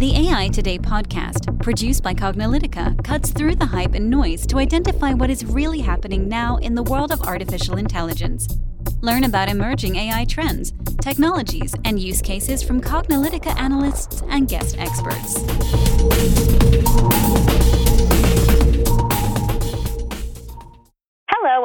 The AI Today podcast, produced by Cognilytica, cuts through the hype and noise to identify what is really happening now in the world of artificial intelligence. Learn about emerging AI trends, technologies, and use cases from Cognilytica analysts and guest experts.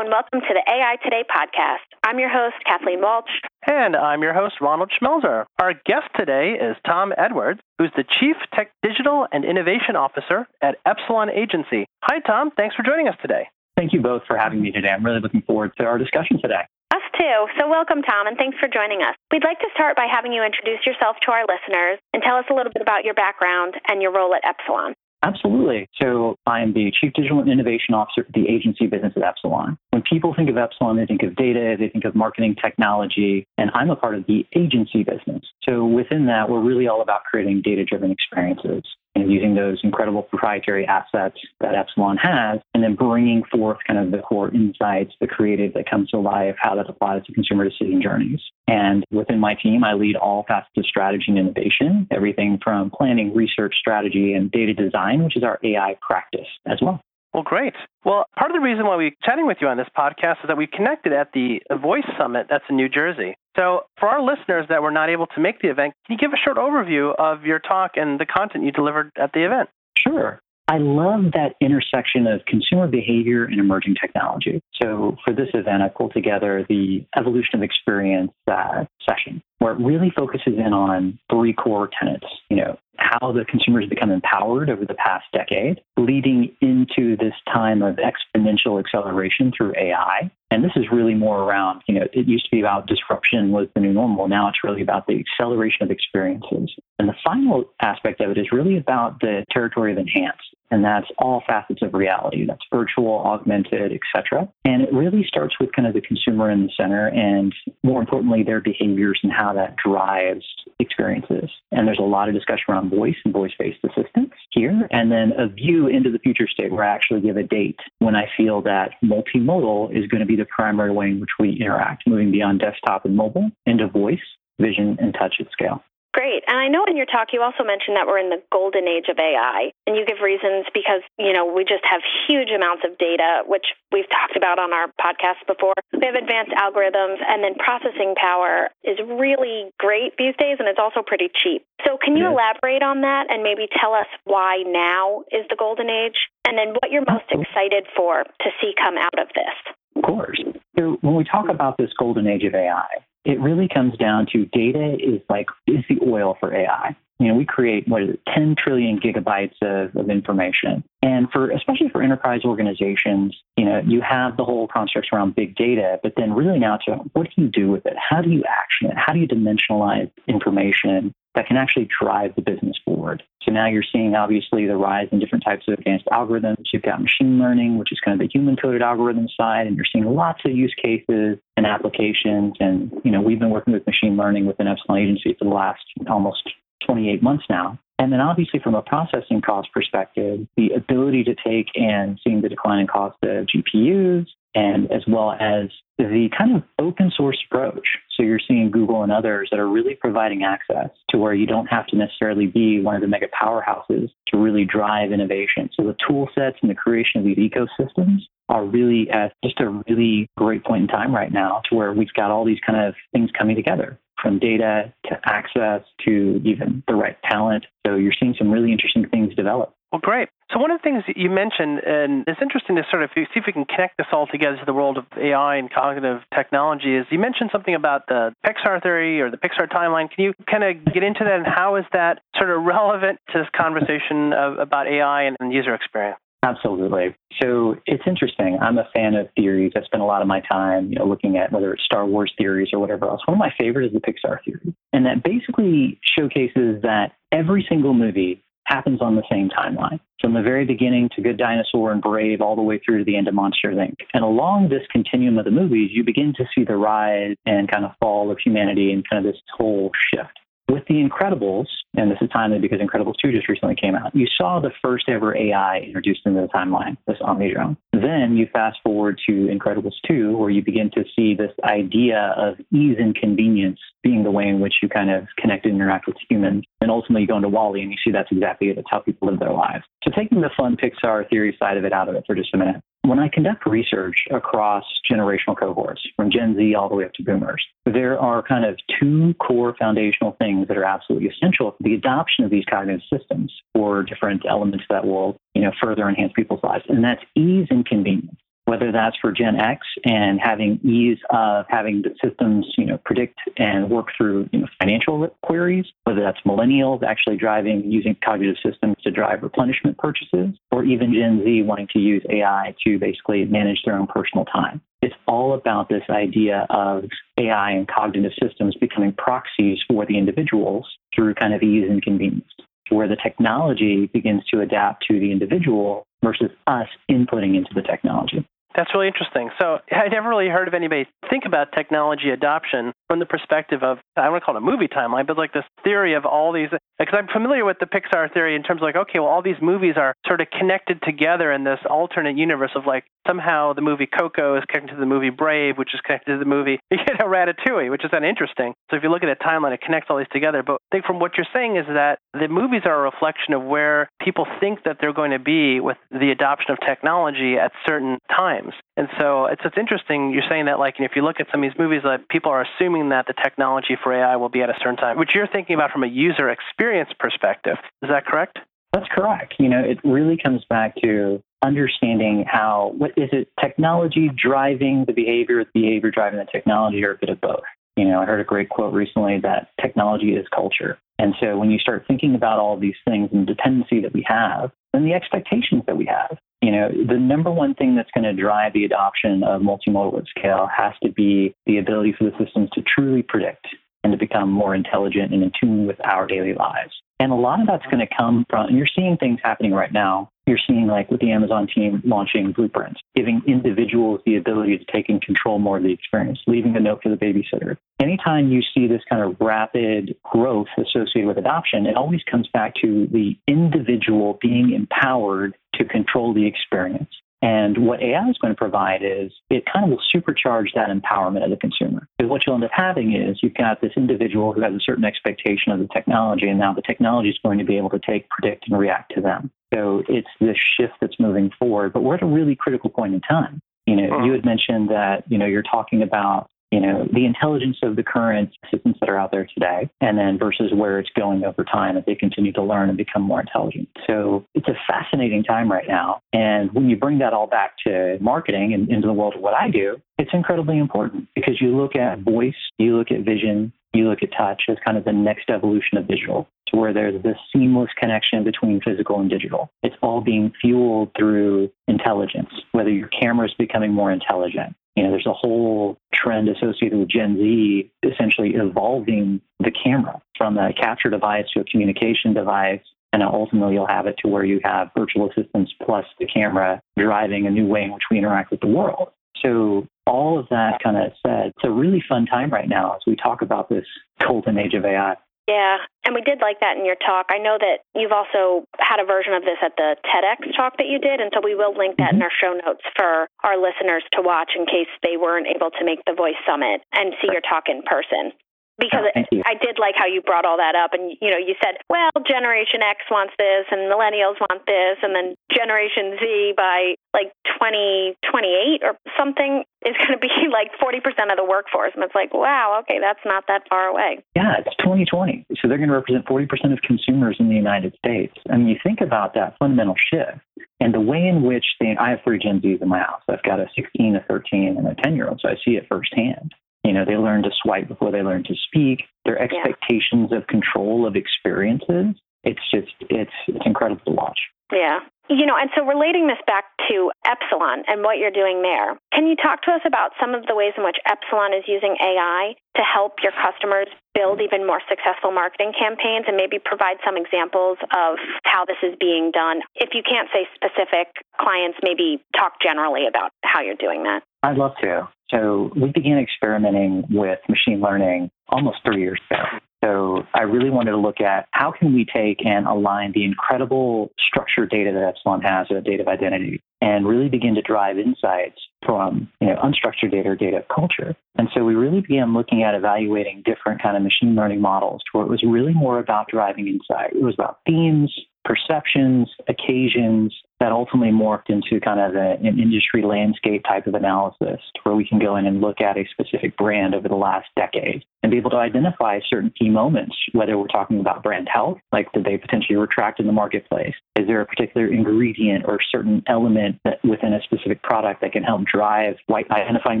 And welcome to the AI Today podcast. I'm your host, Kathleen Walch. And I'm your host, Ronald Schmelzer. Our guest today is Tom Edwards, who's the Chief Tech Digital and Innovation Officer at Epsilon Agency. Hi, Tom. Thanks for joining us today. Thank you both for having me today. I'm really looking forward to our discussion today. Us too. So, welcome, Tom, and thanks for joining us. We'd like to start by having you introduce yourself to our listeners and tell us a little bit about your background and your role at Epsilon. Absolutely. So I'm the Chief Digital and Innovation Officer for the agency business at Epsilon. When people think of Epsilon, they think of data, they think of marketing technology, and I'm a part of the agency business. So within that, we're really all about creating data driven experiences and using those incredible proprietary assets that Epsilon has, and then bringing forth kind of the core insights, the creative that comes to life, how that applies to consumer decision journeys. And within my team, I lead all facets of strategy and innovation, everything from planning, research, strategy, and data design, which is our AI practice as well. Well, great. Well, part of the reason why we're chatting with you on this podcast is that we connected at the Voice Summit that's in New Jersey. So, for our listeners that were not able to make the event, can you give a short overview of your talk and the content you delivered at the event? Sure. I love that intersection of consumer behavior and emerging technology. So, for this event, I pulled together the evolution of experience uh, session, where it really focuses in on three core tenets. You know, how the consumers become empowered over the past decade, leading into this time of exponential acceleration through AI. And this is really more around, you know, it used to be about disruption was the new normal. Now it's really about the acceleration of experiences. And the final aspect of it is really about the territory of enhance. And that's all facets of reality. That's virtual, augmented, etc. And it really starts with kind of the consumer in the center and more importantly, their behaviors and how that drives experiences. And there's a lot of discussion around voice and voice-based assistance here. And then a view into the future state where I actually give a date when I feel that multimodal is going to be the primary way in which we interact, moving beyond desktop and mobile into voice, vision, and touch at scale. Great. And I know in your talk you also mentioned that we're in the golden age of AI. And you give reasons because, you know, we just have huge amounts of data, which we've talked about on our podcast before. We have advanced algorithms and then processing power is really great these days and it's also pretty cheap. So can you elaborate on that and maybe tell us why now is the golden age and then what you're most excited for to see come out of this? Of course. So when we talk about this golden age of AI, it really comes down to data is like is the oil for AI. You know, we create what is it, 10 trillion gigabytes of, of information. And for especially for enterprise organizations, you know, you have the whole constructs around big data, but then really now to what do you do with it? How do you action it? How do you dimensionalize information that can actually drive the business forward? So now you're seeing obviously the rise in different types of advanced algorithms. You've got machine learning, which is kind of the human coded algorithm side, and you're seeing lots of use cases and applications. And, you know, we've been working with machine learning within Epsilon Agency for the last almost 28 months now. And then obviously from a processing cost perspective, the ability to take and seeing the decline in cost of GPUs and as well as the kind of open source approach. So you're seeing Google and others that are really providing access to where you don't have to necessarily be one of the mega powerhouses to really drive innovation. So the tool sets and the creation of these ecosystems are really at just a really great point in time right now to where we've got all these kind of things coming together from data to access to even the right talent. So you're seeing some really interesting things develop. Well, great. So one of the things that you mentioned, and it's interesting to sort of see if we can connect this all together to the world of AI and cognitive technology, is you mentioned something about the Pixar theory or the Pixar timeline. Can you kind of get into that, and how is that sort of relevant to this conversation of, about AI and, and user experience? Absolutely. So it's interesting. I'm a fan of theories. I spend a lot of my time, you know, looking at whether it's Star Wars theories or whatever else. One of my favorites is the Pixar theory. And that basically showcases that every single movie happens on the same timeline. From the very beginning to Good Dinosaur and Brave all the way through to the end of Monsters Inc. And along this continuum of the movies, you begin to see the rise and kind of fall of humanity and kind of this whole shift. With The Incredibles, and this is timely because Incredibles 2 just recently came out, you saw the first ever AI introduced into the timeline, this Omnidrome. Then you fast forward to Incredibles 2, where you begin to see this idea of ease and convenience being the way in which you kind of connect and interact with humans. And ultimately, you go into WALL-E and you see that's exactly it. It's how people live their lives. So, taking the fun Pixar theory side of it out of it for just a minute, when I conduct research across generational cohorts, from Gen Z all the way up to boomers, there are kind of two core foundational things that are absolutely essential for the adoption of these cognitive systems or different elements that will, you know, further enhance people's lives. And that's ease and convenience whether that's for Gen X and having ease of having the systems, you know, predict and work through you know, financial queries, whether that's millennials actually driving using cognitive systems to drive replenishment purchases, or even Gen Z wanting to use AI to basically manage their own personal time. It's all about this idea of AI and cognitive systems becoming proxies for the individuals through kind of ease and convenience, where the technology begins to adapt to the individual versus us inputting into the technology. That's really interesting. So I never really heard of anybody think about technology adoption from the perspective of I want to call it a movie timeline, but like this theory of all these. Because I'm familiar with the Pixar theory in terms of like, okay, well, all these movies are sort of connected together in this alternate universe of like somehow the movie Coco is connected to the movie Brave, which is connected to the movie you know Ratatouille, which is kind of interesting. So if you look at a timeline, it connects all these together. But I think from what you're saying is that the movies are a reflection of where people think that they're going to be with the adoption of technology at certain times. And so it's it's interesting you're saying that like if you look at some of these movies that people are assuming that the technology for AI will be at a certain time, which you're thinking about from a user experience perspective. Is that correct? That's correct. You know, it really comes back to understanding how what is it technology driving the behavior, the behavior driving the technology, or a bit of both. You know, I heard a great quote recently that technology is culture. And so when you start thinking about all these things and the dependency that we have, and the expectations that we have, you know, the number one thing that's going to drive the adoption of multimodal at scale has to be the ability for the systems to truly predict and to become more intelligent and in tune with our daily lives. And a lot of that's going to come from, you're seeing things happening right now. You're seeing, like with the Amazon team launching blueprints, giving individuals the ability to take and control more of the experience, leaving a note for the babysitter. Anytime you see this kind of rapid growth associated with adoption, it always comes back to the individual being empowered to control the experience. And what AI is going to provide is it kind of will supercharge that empowerment of the consumer. Because what you'll end up having is you've got this individual who has a certain expectation of the technology, and now the technology is going to be able to take, predict, and react to them. So it's this shift that's moving forward, but we're at a really critical point in time. You know, you had uh-huh. mentioned that, you know, you're talking about you know, the intelligence of the current systems that are out there today, and then versus where it's going over time as they continue to learn and become more intelligent. So it's a fascinating time right now. And when you bring that all back to marketing and into the world of what I do, it's incredibly important because you look at voice, you look at vision, you look at touch as kind of the next evolution of digital to where there's this seamless connection between physical and digital. It's all being fueled through intelligence, whether your camera is becoming more intelligent, you know, there's a whole trend associated with Gen Z essentially evolving the camera from a capture device to a communication device. And ultimately, you'll have it to where you have virtual assistants plus the camera driving a new way in which we interact with the world. So, all of that kind of said, it's a really fun time right now as we talk about this golden age of AI. Yeah, and we did like that in your talk. I know that you've also had a version of this at the TEDx talk that you did, and so we will link that mm-hmm. in our show notes for our listeners to watch in case they weren't able to make the Voice Summit and see your talk in person because oh, I did like how you brought all that up and you know you said well generation X wants this and millennials want this and then generation Z by like 2028 or something is going to be like 40% of the workforce. And it's like wow okay that's not that far away. Yeah it's 2020 so they're going to represent 40% of consumers in the United States. I mean you think about that fundamental shift and the way in which they I have three Gen Zs in my house. I've got a 16 a 13 and a 10 year old so I see it firsthand you know, they learn to swipe before they learn to speak. Their expectations yeah. of control of experiences. It's just it's it's incredible to watch. Yeah. You know, and so relating this back to Epsilon and what you're doing there, can you talk to us about some of the ways in which Epsilon is using AI to help your customers build even more successful marketing campaigns and maybe provide some examples of how this is being done? If you can't say specific clients, maybe talk generally about how you're doing that. I'd love to. So we began experimenting with machine learning almost three years ago. So I really wanted to look at how can we take and align the incredible structured data that Epsilon has, a data of identity, and really begin to drive insights from you know unstructured data or data of culture. And so we really began looking at evaluating different kind of machine learning models where it was really more about driving insight. It was about themes, perceptions, occasions that ultimately morphed into kind of a, an industry landscape type of analysis where we can go in and look at a specific brand over the last decade and be able to identify certain key moments, whether we're talking about brand health, like did they potentially retract in the marketplace? Is there a particular ingredient or certain element that within a specific product that can help drive white, identifying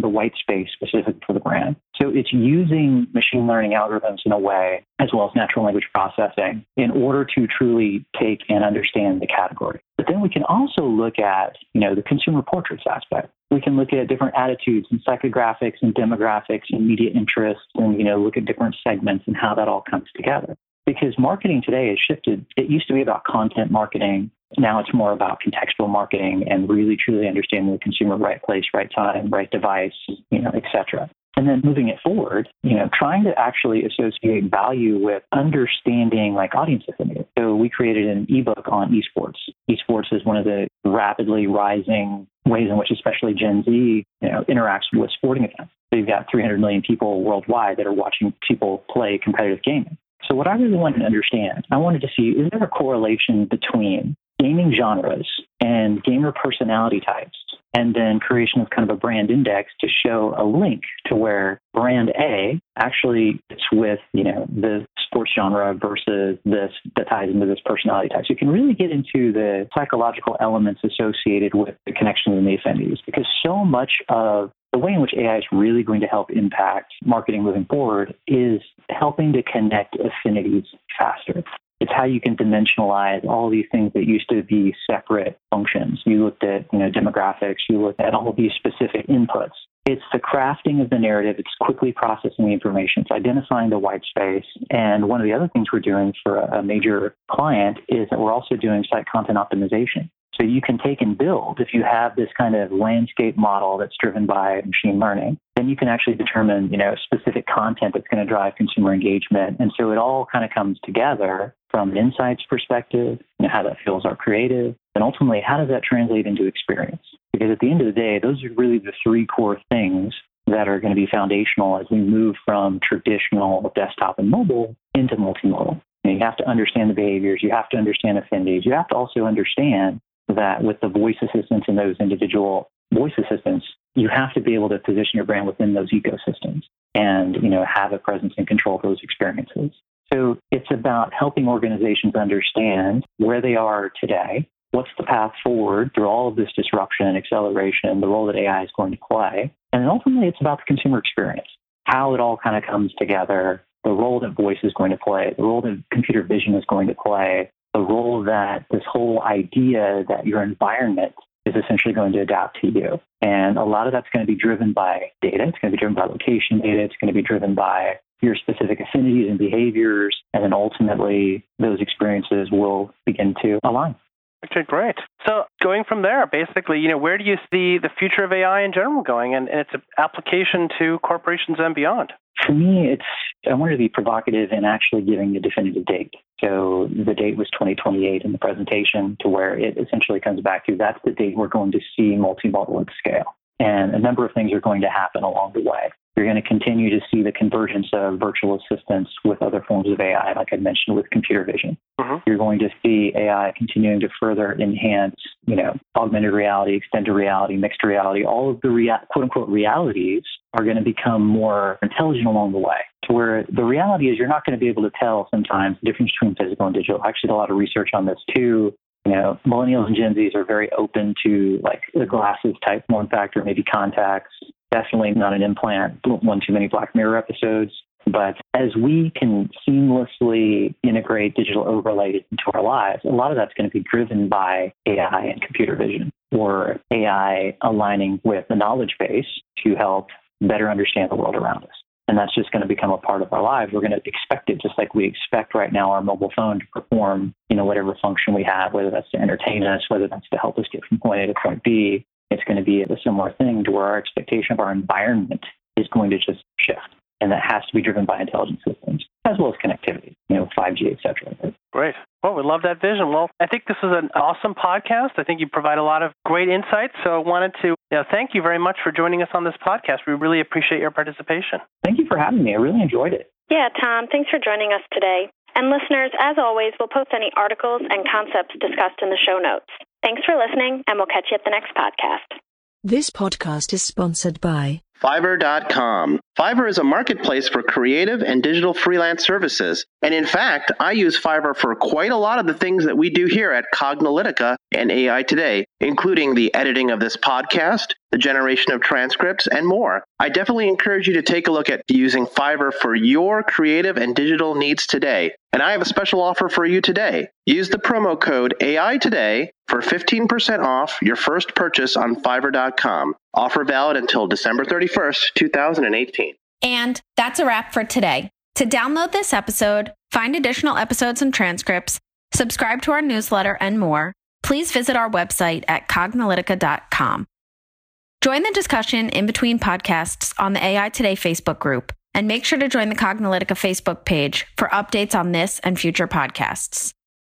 the white space specific for the brand? So it's using machine learning algorithms in a way, as well as natural language processing, in order to truly take and understand the category. But then we can also look at, you know, the consumer portraits aspect. We can look at different attitudes and psychographics and demographics and media interests and, you know, look at different segments and how that all comes together. Because marketing today has shifted. It used to be about content marketing. Now it's more about contextual marketing and really truly understanding the consumer right place, right time, right device, you know, et cetera. And then moving it forward, you know, trying to actually associate value with understanding like audience affinity. So we created an ebook on esports. Esports is one of the rapidly rising ways in which especially Gen Z, you know, interacts with sporting events. So you've got 300 million people worldwide that are watching people play competitive gaming. So what I really wanted to understand, I wanted to see is there a correlation between gaming genres and gamer personality types and then creation of kind of a brand index to show a link to where brand A actually fits with, you know, the sports genre versus this that ties into this personality type. So you can really get into the psychological elements associated with the connections and the affinities because so much of the way in which AI is really going to help impact marketing moving forward is helping to connect affinities faster. It's how you can dimensionalize all these things that used to be separate functions. You looked at, you know, demographics, you looked at all these specific inputs. It's the crafting of the narrative. It's quickly processing the information. It's identifying the white space. And one of the other things we're doing for a major client is that we're also doing site content optimization. So you can take and build, if you have this kind of landscape model that's driven by machine learning, then you can actually determine, you know, specific content that's going to drive consumer engagement. And so it all kind of comes together from an insights perspective, you know, how that fuels our creative, and ultimately how does that translate into experience? Because at the end of the day, those are really the three core things that are going to be foundational as we move from traditional desktop and mobile into multimodal. You, have to understand the behaviors, you have to understand affinities, you have to also understand that with the voice assistants and those individual voice assistants, you have to be able to position your brand within those ecosystems and you know have a presence and control those experiences. So it's about helping organizations understand where they are today, what's the path forward through all of this disruption and acceleration, the role that AI is going to play, and then ultimately it's about the consumer experience, how it all kind of comes together, the role that voice is going to play, the role that computer vision is going to play, the role that this whole idea that your environment is essentially going to adapt to you. And a lot of that's going to be driven by data. It's going to be driven by location data. It's going to be driven by your specific affinities and behaviors. And then ultimately, those experiences will begin to align. Okay, great. So going from there, basically, you know, where do you see the future of AI in general going and, and its application to corporations and beyond? For me, it's I wanted to be provocative in actually giving a definitive date. So the date was 2028 in the presentation, to where it essentially comes back to that's the date we're going to see multimodal at scale. And a number of things are going to happen along the way. You're going to continue to see the convergence of virtual assistants with other forms of AI, like I mentioned with computer vision. Mm-hmm. You're going to see AI continuing to further enhance, you know, augmented reality, extended reality, mixed reality. All of the rea- quote unquote realities are going to become more intelligent along the way. To where the reality is, you're not going to be able to tell sometimes the difference between physical and digital. Actually, did a lot of research on this too you know, millennials and Gen Zs are very open to like the glasses type form factor, maybe contacts, definitely not an implant, one too many Black Mirror episodes. But as we can seamlessly integrate digital overlays into our lives, a lot of that's going to be driven by AI and computer vision or AI aligning with the knowledge base to help better understand the world around us. And that's just going to become a part of our lives. We're going to expect it just like we expect right now our mobile phone to perform, you know, whatever function we have, whether that's to entertain us, whether that's to help us get from point A to point B it's going to be a similar thing to where our expectation of our environment is going to just shift. And that has to be driven by intelligent systems. as well as connectivity, you know, 5G, et cetera. Great. Well, we love that vision. Well, I think this is an awesome podcast. I think you provide a lot of great insights. So I wanted to you know, thank you very much for joining us on this podcast. We really appreciate your participation. Thank you for having me. I really enjoyed it. Yeah, Tom, thanks for joining us today. And listeners, as always, we'll post any articles and concepts discussed in the show notes. Thanks for listening, and we'll catch you at the next podcast. This podcast is sponsored by Fiverr.com. Fiverr is a marketplace for creative and digital freelance services. And in fact, I use Fiverr for quite a lot of the things that we do here at Cognilytica and AI Today, including the editing of this podcast, the generation of transcripts, and more. I definitely encourage you to take a look at using Fiverr for your creative and digital needs today. And I have a special offer for you today. Use the promo code AI Today for 15% off your first purchase on Fiverr.com. Offer valid until December 31st, 2018. And that's a wrap for today. To download this episode, find additional episodes and transcripts, subscribe to our newsletter, and more, please visit our website at cognilytica.com. Join the discussion in between podcasts on the AI Today Facebook group, and make sure to join the Cognilytica Facebook page for updates on this and future podcasts.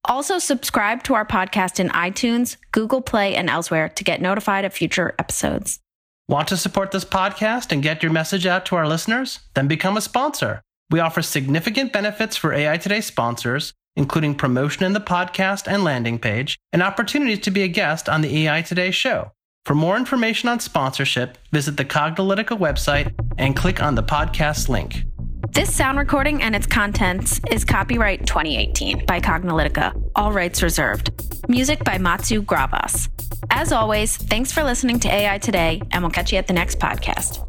Also, subscribe to our podcast in iTunes, Google Play, and elsewhere to get notified of future episodes. Want to support this podcast and get your message out to our listeners? Then become a sponsor. We offer significant benefits for AI Today sponsors, including promotion in the podcast and landing page, and opportunities to be a guest on the AI Today show. For more information on sponsorship, visit the Cognilytica website and click on the podcast link. This sound recording and its contents is copyright 2018 by Cognilytica, all rights reserved. Music by Matsu Gravas. As always, thanks for listening to AI Today, and we'll catch you at the next podcast.